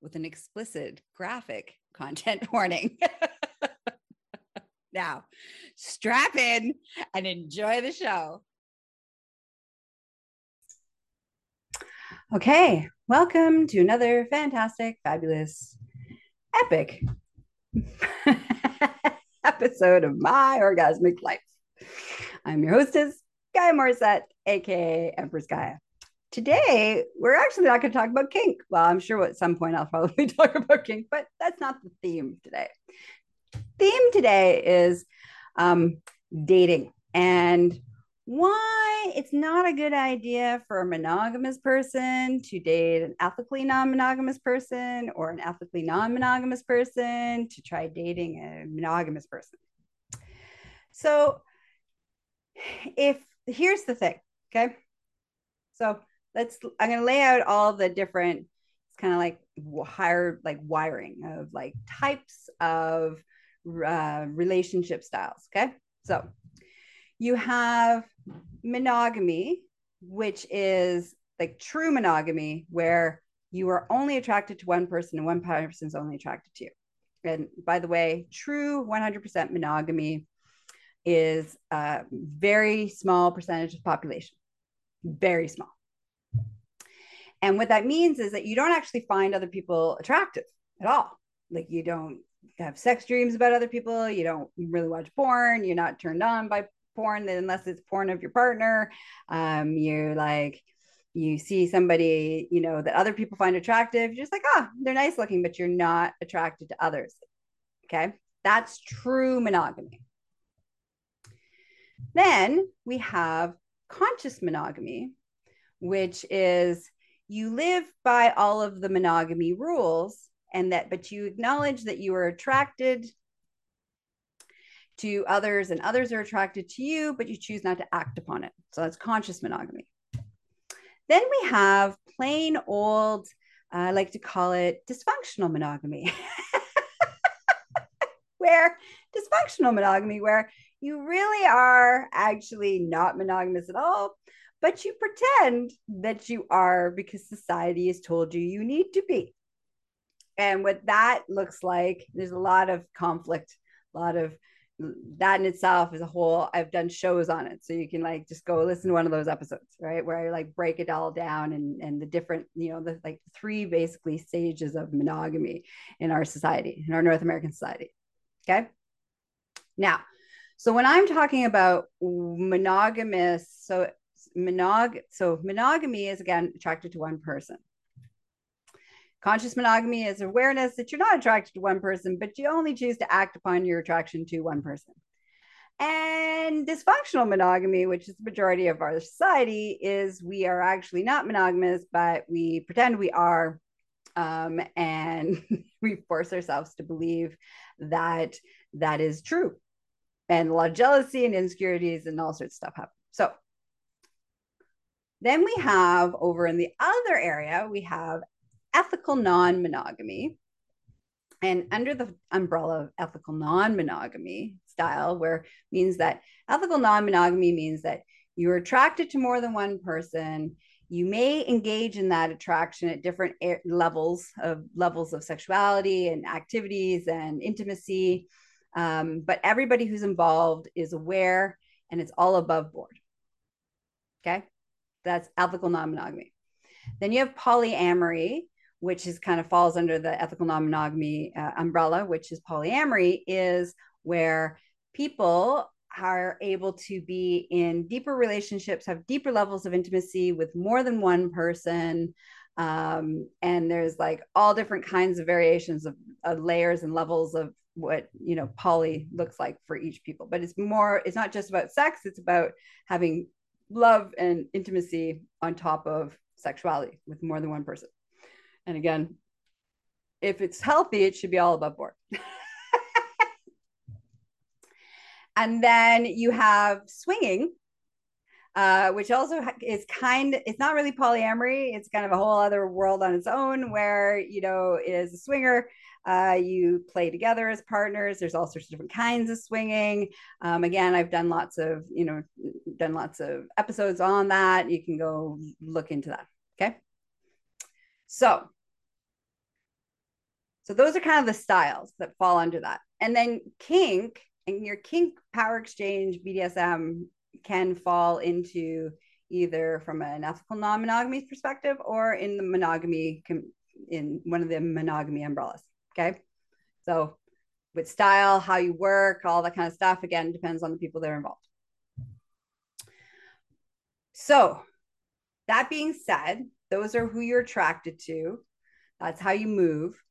with an explicit graphic content warning. now, strap in and enjoy the show. Okay, welcome to another fantastic, fabulous, epic episode of My Orgasmic Life. I'm your hostess, Gaia Morrissette, aka Empress Gaia today we're actually not going to talk about kink. Well, I'm sure at some point I'll probably talk about kink, but that's not the theme today. Theme today is um, dating and why it's not a good idea for a monogamous person to date an ethically non-monogamous person or an ethically non-monogamous person to try dating a monogamous person. So if here's the thing, okay? So let's i'm going to lay out all the different it's kind of like higher like wiring of like types of uh, relationship styles okay? So you have monogamy which is like true monogamy where you are only attracted to one person and one person is only attracted to you. And by the way true 100% monogamy is a very small percentage of population. Very small and what that means is that you don't actually find other people attractive at all. Like you don't have sex dreams about other people. You don't really watch porn. You're not turned on by porn unless it's porn of your partner. Um, you're like, you see somebody, you know, that other people find attractive. You're just like, oh, they're nice looking, but you're not attracted to others. Okay. That's true monogamy. Then we have conscious monogamy, which is you live by all of the monogamy rules and that but you acknowledge that you are attracted to others and others are attracted to you but you choose not to act upon it. So that's conscious monogamy. Then we have plain old i like to call it dysfunctional monogamy where dysfunctional monogamy where you really are actually not monogamous at all but you pretend that you are because society has told you you need to be. And what that looks like, there's a lot of conflict, a lot of that in itself is a whole i've done shows on it. So you can like just go listen to one of those episodes right? Where i like break it all down and and the different you know the like three basically stages of monogamy in our society in our north american society okay? Now so when i'm talking about monogamous so monog so monogamy is again attracted to one person. Conscious monogamy is awareness that you're not attracted to one person but you only choose to act upon your attraction to one person. And dysfunctional monogamy which is the majority of our society is we are actually not monogamous but we pretend we are um, and we force ourselves to believe that that is true. And a lot of jealousy and insecurities and all sorts of stuff happen. So then we have over in the other area, we have ethical non monogamy. And under the umbrella of ethical non monogamy style, where means that ethical non monogamy means that you're attracted to more than one person. You may engage in that attraction at different levels of levels of sexuality and activities and intimacy. Um, but everybody who's involved is aware and it's all above board. Okay. That's ethical non monogamy. Then you have polyamory, which is kind of falls under the ethical non-monogamy uh, umbrella, which is polyamory, is where people are able to be in deeper relationships, have deeper levels of intimacy with more than one person. Um, and there's like all different kinds of variations of, of layers and levels of what you know poly looks like for each people but it's more it's not just about sex it's about having love and intimacy on top of sexuality with more than one person. And again if it's healthy it should be all above board. And then you have swinging uh, which also is kind it's not really polyamory. It's kind of a whole other world on its own where you know it is a swinger uh, you play together as partners. There's all sorts of different kinds of swinging. Um, again i've done lots of you know done lots of episodes on that. You can go look into that okay? So so those are kind of the styles that fall under that. And then kink and your kink power exchange bdsm can fall into either from an ethical non-monogamy perspective or in the monogamy in one of the monogamy umbrellas okay. So with style how you work all that kind of stuff again depends on the people that are involved. So that being said those are who you're attracted to. That's how you move.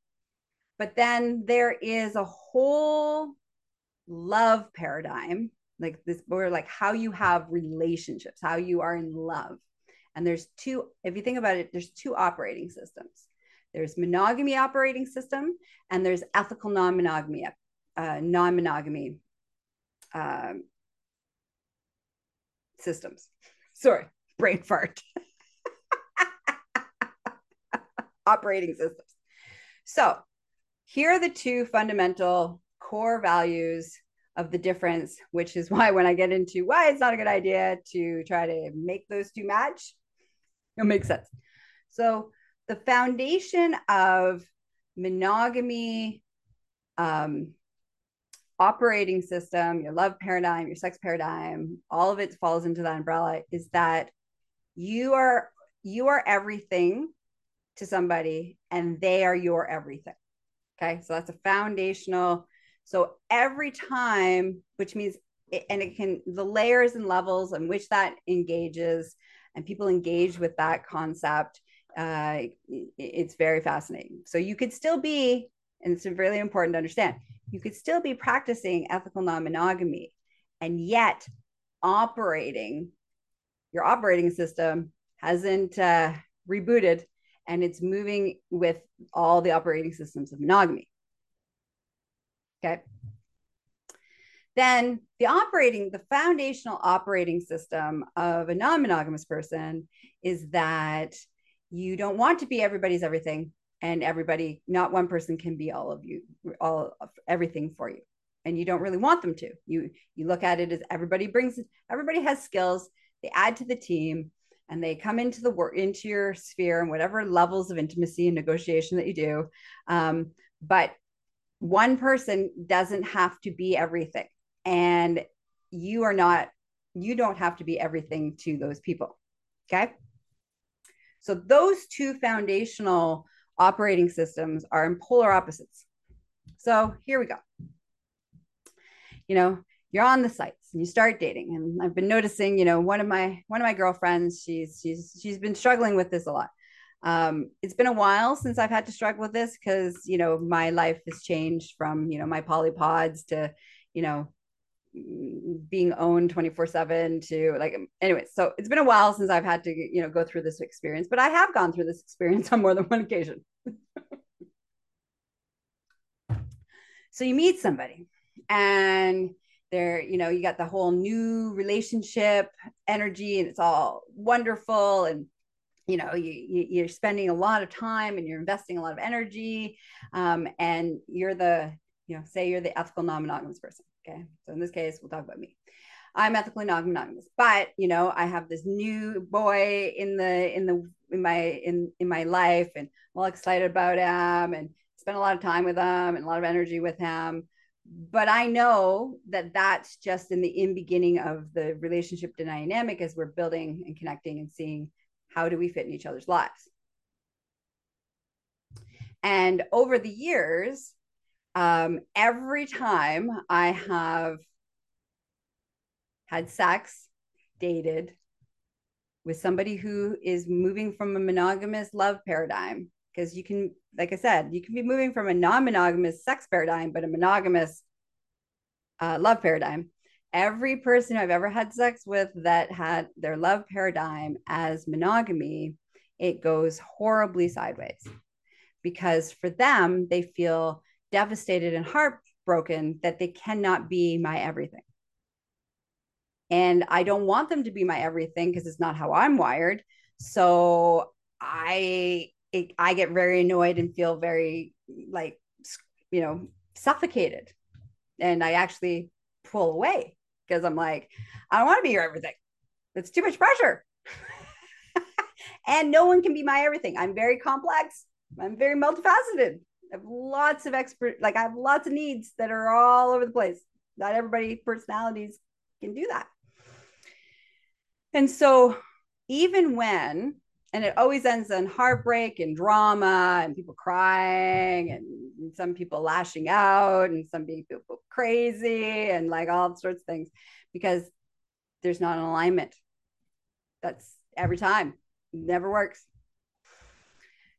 But then there is a whole love paradigm like this or like how you have relationships how you are in love. And there's two if you think about it there's two operating systems there's monogamy operating system and there's ethical non-monogamy uh, non-monogamy um, systems. Sorry brain fart. Operating systems. So here are the two fundamental core values of the difference, which is why when I get into why it's not a good idea to try to make those two match, it makes sense. So the foundation of monogamy um, operating system, your love paradigm, your sex paradigm, all of it falls into that umbrella is that you are you are everything to somebody and they are your everything. Okay? So that's a foundational so every time, which means, and it can, the layers and levels in which that engages and people engage with that concept, uh, it's very fascinating. So you could still be, and it's really important to understand, you could still be practicing ethical non monogamy and yet operating, your operating system hasn't uh, rebooted and it's moving with all the operating systems of monogamy. Okay. Then the operating, the foundational operating system of a non monogamous person is that you don't want to be everybody's everything and everybody, not one person can be all of you, all of everything for you. And you don't really want them to. You you look at it as everybody brings everybody has skills, they add to the team and they come into the work into your sphere and whatever levels of intimacy and negotiation that you do. Um, but one person doesn't have to be everything and you are not you don't have to be everything to those people okay so those two foundational operating systems are in polar opposites. So here we go. You know you're on the sites and you start dating. And i've been noticing you know one of my one of my girlfriends she's she's she's been struggling with this a lot. Um, it's been a while since I've had to struggle with this because you know my life has changed from you know my polypods to you know being owned 24 7 to like anyway so it's been a while since i've had to you know go through this experience but i have gone through this experience on more than one occasion. So you meet somebody and they're you know you got the whole new relationship energy and it's all wonderful and you know you, you are spending a lot of time and you're investing a lot of energy um, and you're the you know say you're the ethical non-monogamous person okay so in this case we'll talk about me. I'm ethically non-monogamous but you know i have this new boy in the in the in my in in my life and i'm all excited about him and spend a lot of time with him and a lot of energy with him. But i know that that's just in the in beginning of the relationship dynamic as we're building and connecting and seeing how do we fit in each other's lives. And over the years, um, every time I have had sex, dated with somebody who is moving from a monogamous love paradigm, because you can, like I said, you can be moving from a non monogamous sex paradigm, but a monogamous uh, love paradigm. Every person I've ever had sex with that had their love paradigm as monogamy, it goes horribly sideways because for them, they feel devastated and heartbroken that they cannot be my everything. And I don't want them to be my everything because it's not how I'm wired. So I it, I get very annoyed and feel very like you know suffocated, and I actually pull away because I'm like I don't want to be your everything. It's too much pressure. and no one can be my everything. I'm very complex. I'm very multifaceted. I have lots of expert, like I have lots of needs that are all over the place. Not everybody personalities can do that. And so even when, and it always ends in heartbreak and drama and people crying and some people lashing out and some people crazy and like all sorts of things because there's not an alignment. That's every time. Never works.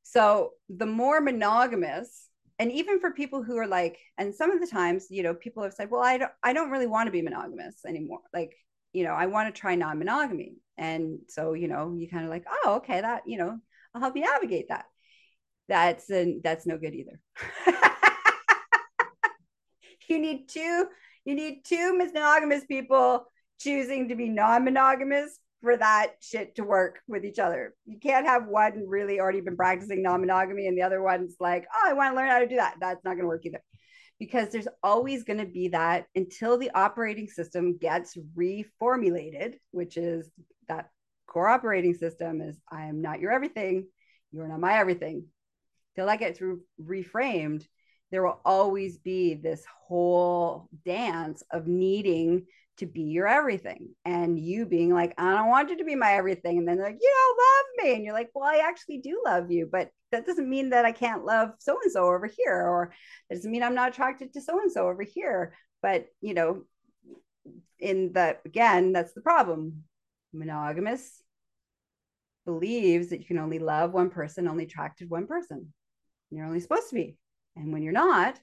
So the more monogamous, and even for people who are like, and some of the times, you know, people have said, well, I don't, I don't really want to be monogamous anymore. Like, you know, I want to try non-monogamy. And so, you know, you kind of like, oh, okay, that, you know, I'll help you navigate that. That's and that's no good either. you need two, you need two monogamous people choosing to be non-monogamous for that shit to work with each other. You can't have one really already been practicing non-monogamy and the other one's like, oh, I want to learn how to do that. That's not going to work either. Because there's always going to be that until the operating system gets reformulated, which is that core operating system is I am not your everything, you're not my everything. Till that gets re- reframed, there will always be this whole dance of needing to be your everything and you being like i don't want you to be my everything and then they're like you don't love me and you're like well i actually do love you but that doesn't mean that i can't love so and so over here or that doesn't mean i'm not attracted to so and so over here. But you know in the again that's the problem. Monogamous believes that you can only love one person only attracted one person. You're only supposed to be. And when you're not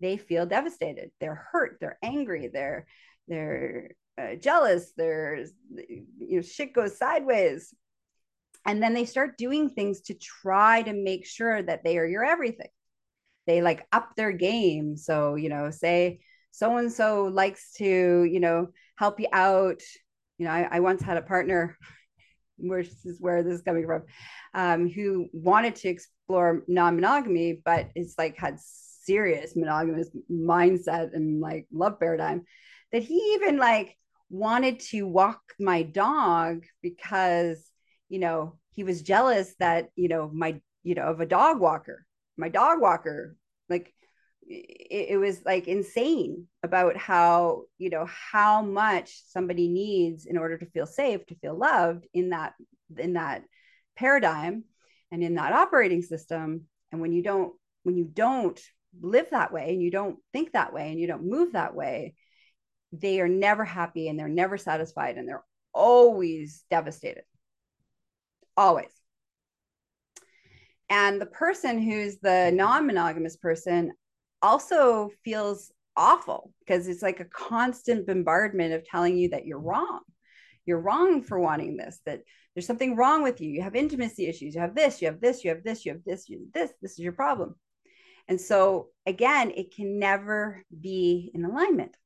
they feel devastated. They're hurt. They're angry. They're they're uh, jealous there's you know shit goes sideways. And then they start doing things to try to make sure that they are your everything. They like up their game. So you know say so and so likes to you know help you out. You know i, I once had a partner which is where this is coming from um, who wanted to explore non-monogamy but it's like had serious monogamous mindset and like love paradigm that he even like wanted to walk my dog because you know he was jealous that you know my you know of a dog walker my dog walker. Like it, it, was like insane about how you know how much somebody needs in order to feel safe to feel loved in that in that paradigm and in that operating system. And when you don't when you don't live that way and you don't think that way and you don't move that way they are never happy and they're never satisfied and they're always devastated. Always. And the person who's the non monogamous person also feels awful because it's like a constant bombardment of telling you that you're wrong. You're wrong for wanting this, that there's something wrong with you. You have intimacy issues. You have this, you have this, you have this, you have this, you have this. This is your problem. And so, again, it can never be in alignment.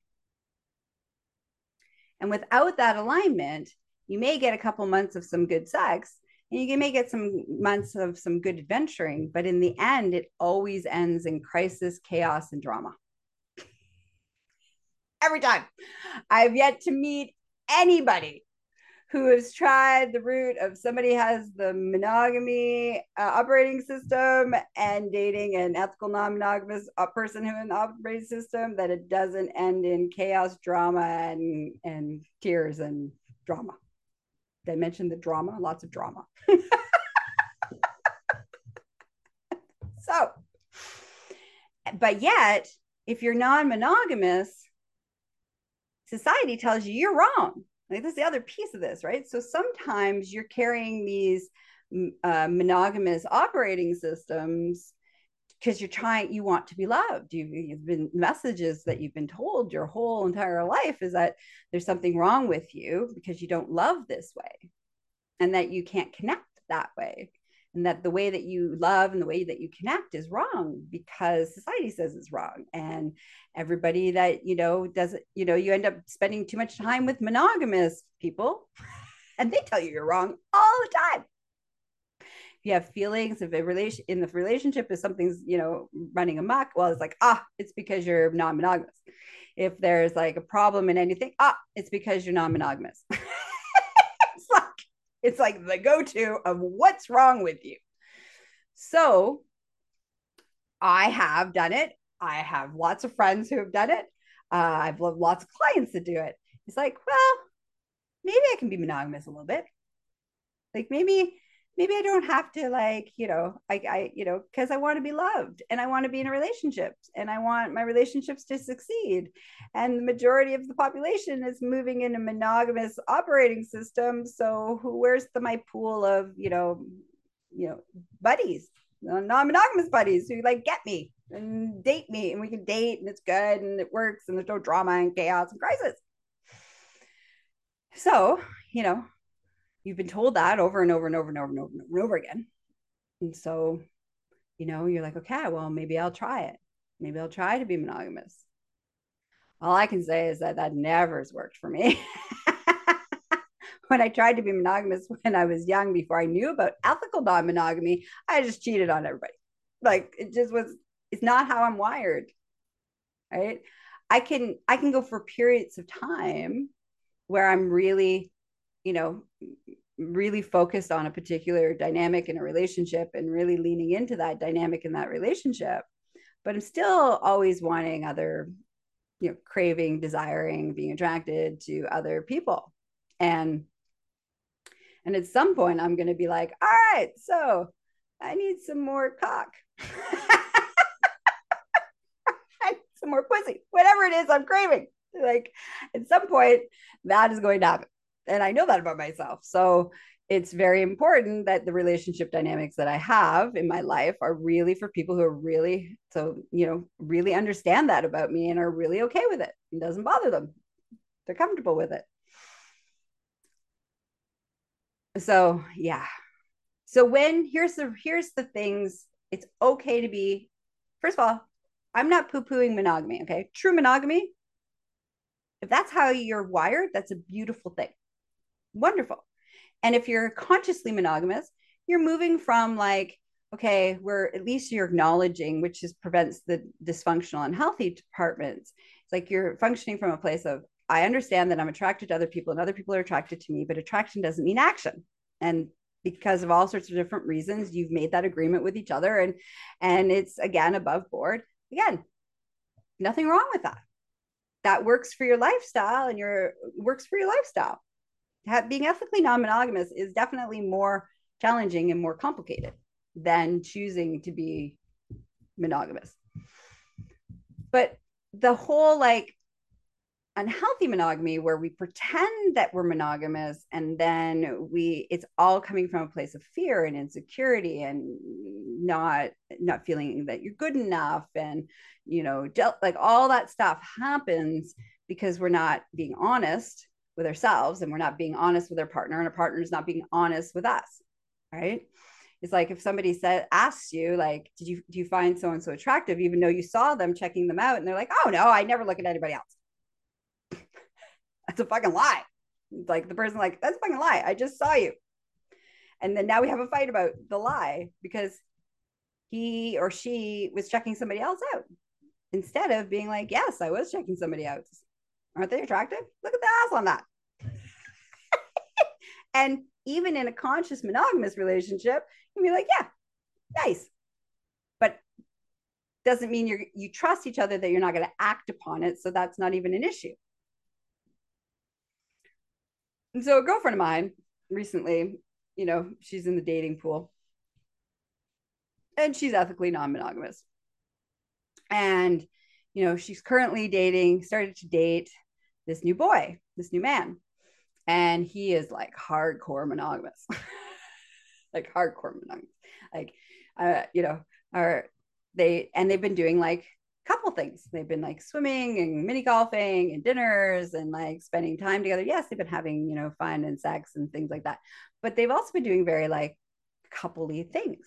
And without that alignment, you may get a couple months of some good sex and you may get some months of some good adventuring, but in the end, it always ends in crisis, chaos, and drama. Every time. I've yet to meet anybody who has tried the route of somebody has the monogamy uh, operating system and dating an ethical non-monogamous uh, person who in the operating system that it doesn't end in chaos drama and and tears and drama they mentioned the drama lots of drama so but yet, if you're non monogamous, society tells you you're wrong. Like, this is the other piece of this, right? So sometimes you're carrying these uh, monogamous operating systems because you're trying you want to be loved you've, you've been messages that you've been told your whole entire life is that there's something wrong with you because you don't love this way and that you can't connect that way and that the way that you love and the way that you connect is wrong because society says it's wrong. And everybody that you know doesn't you know you end up spending too much time with monogamous people and they tell you you're wrong all the time. If you have feelings if a relation in the relationship is something's you know running amok well it's like ah it's because you're non-monogamous. If there's like a problem in anything ah it's because you're non-monogamous it's like the go-to of what's wrong with you. So i have done it. I have lots of friends who have done it. Uh, i've loved lots of clients that do it. It's like well maybe i can be monogamous a little bit. Like maybe maybe I don't have to like, you know, I, I you know, because I want to be loved and I want to be in a relationship and I want my relationships to succeed. And the majority of the population is moving in a monogamous operating system. So who where's the my pool of, you know, you know, buddies, non-monogamous buddies who like get me and date me and we can date and it's good and it works and there's no drama and chaos and crisis. So, you know, you've been told that over and over and over and over and over and over again. And so, you know, you're like, okay, well, maybe I'll try it. Maybe I'll try to be monogamous. All I can say is that that never has worked for me. when I tried to be monogamous when I was young, before I knew about ethical non monogamy, I just cheated on everybody. Like it just was, it's not how I'm wired. Right. I can, I can go for periods of time where I'm really you know really focused on a particular dynamic in a relationship and really leaning into that dynamic in that relationship but i'm still always wanting other you know craving desiring being attracted to other people. And and at some point i'm going to be like all right so i need some more cock. Some more pussy whatever it is i'm craving. Like at some point that is going to happen and I know that about myself. So it's very important that the relationship dynamics that I have in my life are really for people who are really so you know really understand that about me and are really okay with it. It doesn't bother them. They're comfortable with it. So yeah. So when here's the here's the things it's okay to be first of all, I'm not poo-pooing monogamy, okay? True monogamy if that's how you're wired, that's a beautiful thing wonderful. And if you're consciously monogamous, you're moving from like, okay, we're at least you're acknowledging, which is prevents the dysfunctional and healthy departments. It's like you're functioning from a place of, I understand that I'm attracted to other people and other people are attracted to me, but attraction doesn't mean action. And because of all sorts of different reasons, you've made that agreement with each other and and it's again above board. Again, nothing wrong with that. That works for your lifestyle and your works for your lifestyle being ethically non-monogamous is definitely more challenging and more complicated than choosing to be monogamous. But the whole like unhealthy monogamy where we pretend that we're monogamous and then we it's all coming from a place of fear and insecurity and not not feeling that you're good enough and you know like all that stuff happens because we're not being honest with ourselves and we're not being honest with our partner and our partner is not being honest with us right? It's like if somebody said asks you like did you do you find so and so attractive? even though you saw them checking them out and they're like oh no i never look at anybody else. That's a fucking lie. It's like the person like that's a fucking lie. I just saw you. And then now we have a fight about the lie because he or she was checking somebody else out instead of being like yes i was checking somebody out Aren't they attractive? Look at the ass on that. and even in a conscious monogamous relationship, you can be like, yeah, nice. But doesn't mean you you trust each other that you're not going to act upon it. So that's not even an issue. And so a girlfriend of mine recently, you know, she's in the dating pool and she's ethically non-monogamous. And, you know, she's currently dating, started to date this new boy, this new man. And he is like hardcore monogamous, like hardcore monogamous. Like, uh, you know, are they, and they've been doing like couple things. They've been like swimming and mini golfing and dinners and like spending time together. Yes, they've been having, you know, fun and sex and things like that. But they've also been doing very like coupley things.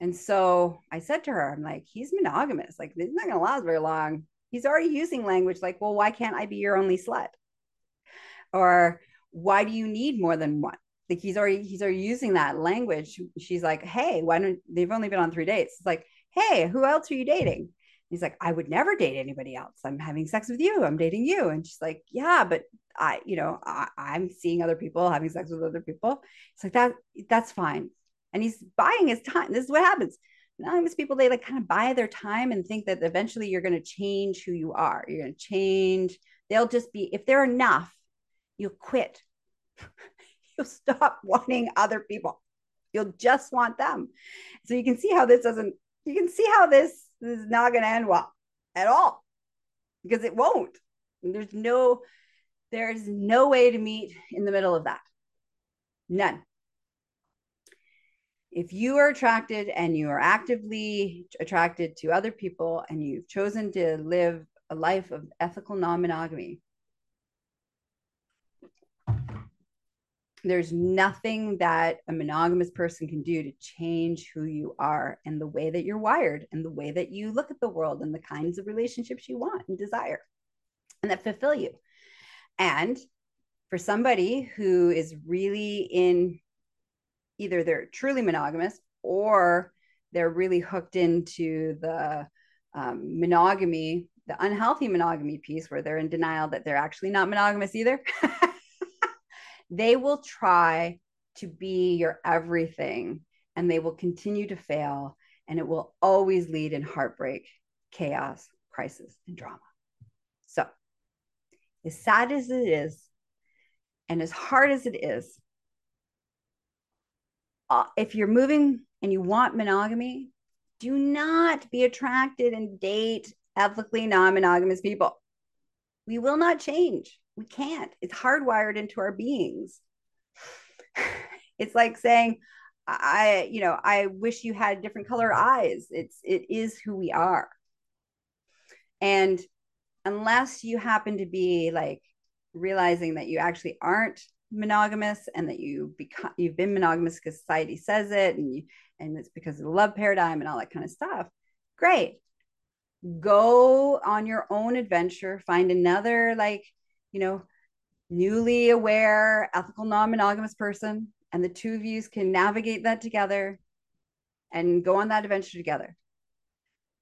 And so I said to her, I'm like, he's monogamous. Like, he's not going to last very long. He's already using language like, well, why can't I be your only slut? Or why do you need more than one? Like he's already he's already using that language. She's like, hey, why don't they've only been on three dates? It's like, hey, who else are you dating? He's like, I would never date anybody else. I'm having sex with you. I'm dating you. And she's like, yeah, but I, you know, I, I'm seeing other people having sex with other people. It's like that, that's fine. And he's buying his time. This is what happens. Anonymous people, they like kind of buy their time and think that eventually you're going to change who you are. You're going to change. They'll just be, if they're enough, you'll quit. you'll stop wanting other people. You'll just want them. So you can see how this doesn't, you can see how this this is not going to end well at all because it won't. There's no there's no way to meet in the middle of that. None. If you are attracted and you are actively attracted to other people and you've chosen to live a life of ethical non monogamy, there's nothing that a monogamous person can do to change who you are and the way that you're wired and the way that you look at the world and the kinds of relationships you want and desire and that fulfill you. And for somebody who is really in either they're truly monogamous or they're really hooked into the um, monogamy, the unhealthy monogamy piece where they're in denial that they're actually not monogamous either. they will try to be your everything and they will continue to fail and it will always lead in heartbreak, chaos, crisis, and drama. So, as sad as it is, and as hard as it is, uh, if you're moving and you want monogamy, do not be attracted and date ethically non monogamous people. We will not change. We can't. It's hardwired into our beings. It's like saying, I, you know, I wish you had different color eyes. It's, it is who we are. And unless you happen to be like realizing that you actually aren't monogamous and that you become you've been monogamous because society says it and you and it's because of the love paradigm and all that kind of stuff great go on your own adventure find another like you know, newly aware, ethical, non monogamous person, and the two of you can navigate that together and go on that adventure together.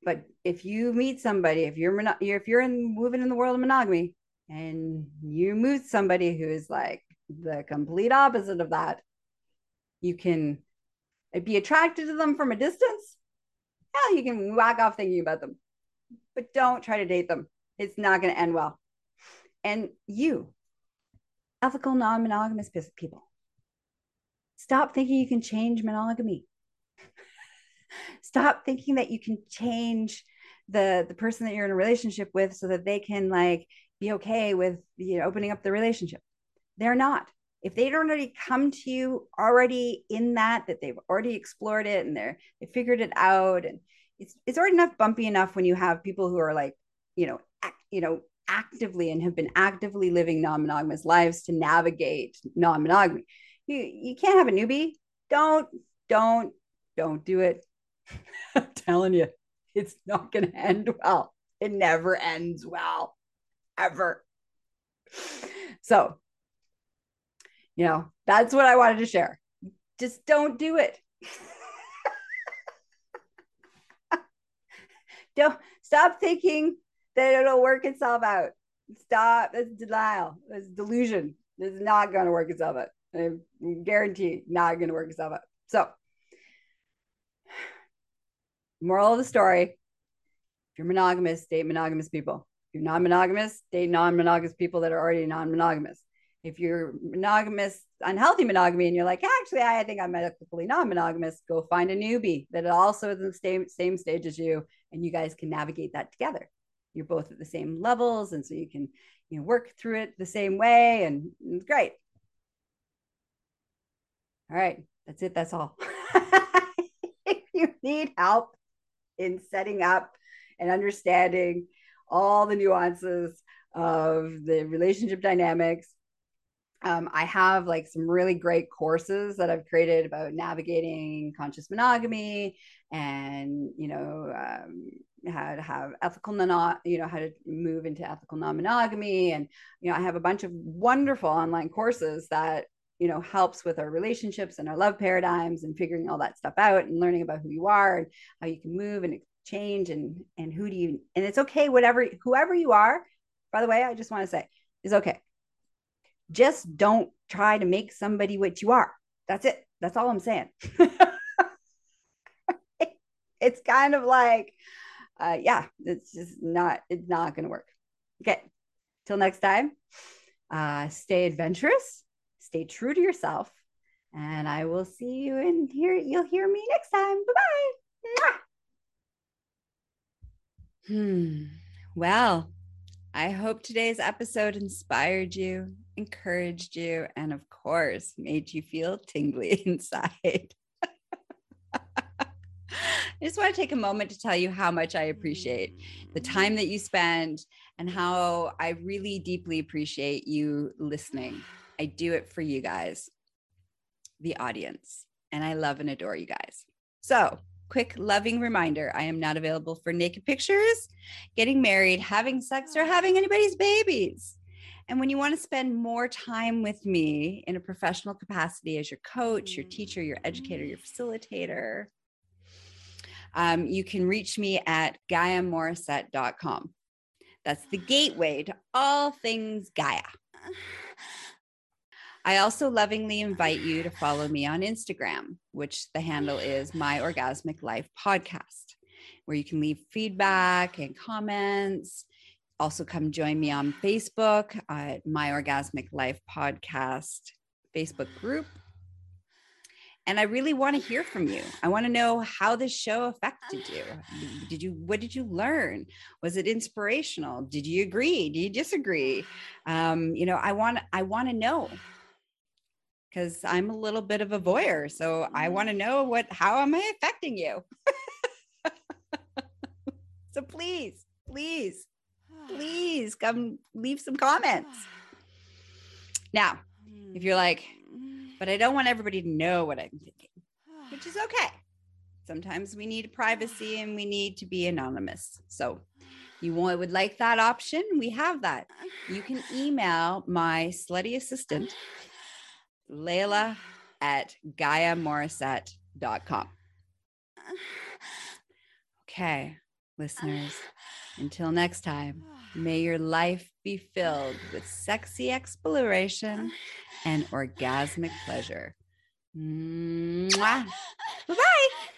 But if you meet somebody, if you're if you're in moving in the world of monogamy, and you meet somebody who is like the complete opposite of that, you can be attracted to them from a distance. Hell, you can whack off thinking about them, but don't try to date them. It's not going to end well and you, ethical non monogamous people, stop thinking you can change monogamy. stop thinking that you can change the the person that you're in a relationship with so that they can like be okay with you know opening up the relationship they're not if they don't already come to you already in that that they've already explored it and they're they figured it out and it's it's already enough bumpy enough when you have people who are like you know you know actively and have been actively living non-monogamous lives to navigate non-monogamy. You you can't have a newbie. Don't don't don't do it. I'm telling you, it's not going to end well. It never ends well, ever. So, you know, that's what I wanted to share. Just don't do it. don't stop thinking that it'll work itself out. Stop. That's denial. That's delusion. It's not going to work itself out. I guarantee not going to work itself out. So, moral of the story if you're monogamous, date monogamous people. If you're non monogamous, date non monogamous people that are already non monogamous. If you're monogamous, unhealthy monogamy, and you're like, actually, I think I'm ethically non-monogamous, go find a newbie that also is in the same same stage as you, and you guys can navigate that together. You're both at the same levels, and so you can you know work through it the same way, and it's great. All right, that's it. That's all. if you need help in setting up and understanding all the nuances of the relationship dynamics um, I have like some really great courses that I've created about navigating conscious monogamy and, you know, um, how to have ethical non, you know, how to move into ethical non-monogamy. And, you know, I have a bunch of wonderful online courses that, you know, helps with our relationships and our love paradigms and figuring all that stuff out and learning about who you are and how you can move and change and, and who do you, and it's okay, whatever, whoever you are, by the way, I just want to say is okay just don't try to make somebody what you are. That's it. That's all I'm saying. it's kind of like, uh, yeah, it's just not, it's not going to work. Okay. Till next time, uh, stay adventurous, stay true to yourself, and I will see you in here. You'll hear me next time. Bye bye. Hmm. Well, I hope today's episode inspired you, encouraged you, and of course, made you feel tingly inside. I just want to take a moment to tell you how much I appreciate the mm-hmm. time that you spend and how I really deeply appreciate you listening. I do it for you guys, the audience, and I love and adore you guys. So, quick loving reminder I am not available for naked pictures, getting married, having sex, or having anybody's babies. And when you want to spend more time with me in a professional capacity as your coach, your teacher, your educator, your facilitator, um, you can reach me at GaiaMorrissette.com. That's the gateway to all things Gaia. I also lovingly invite you to follow me on Instagram, which the handle is My Orgasmic Life Podcast, where you can leave feedback and comments. Also, come join me on Facebook at My Orgasmic Life Podcast Facebook group. And I really want to hear from you. I want to know how this show affected you. Did you, what did you learn? Was it inspirational? Did you agree? Do you disagree? Um, you know, I want, I want to know because I'm a little bit of a voyeur. So I want to know what, how am I affecting you? so please, please, please come leave some comments. Now, if you're like, but I don't want everybody to know what I'm thinking, which is okay. Sometimes we need privacy and we need to be anonymous. So you would like that option? We have that. You can email my slutty assistant Layla at GaiaMorrissette.com. Okay, listeners, until next time, may your life be filled with sexy exploration and orgasmic pleasure. Bye bye.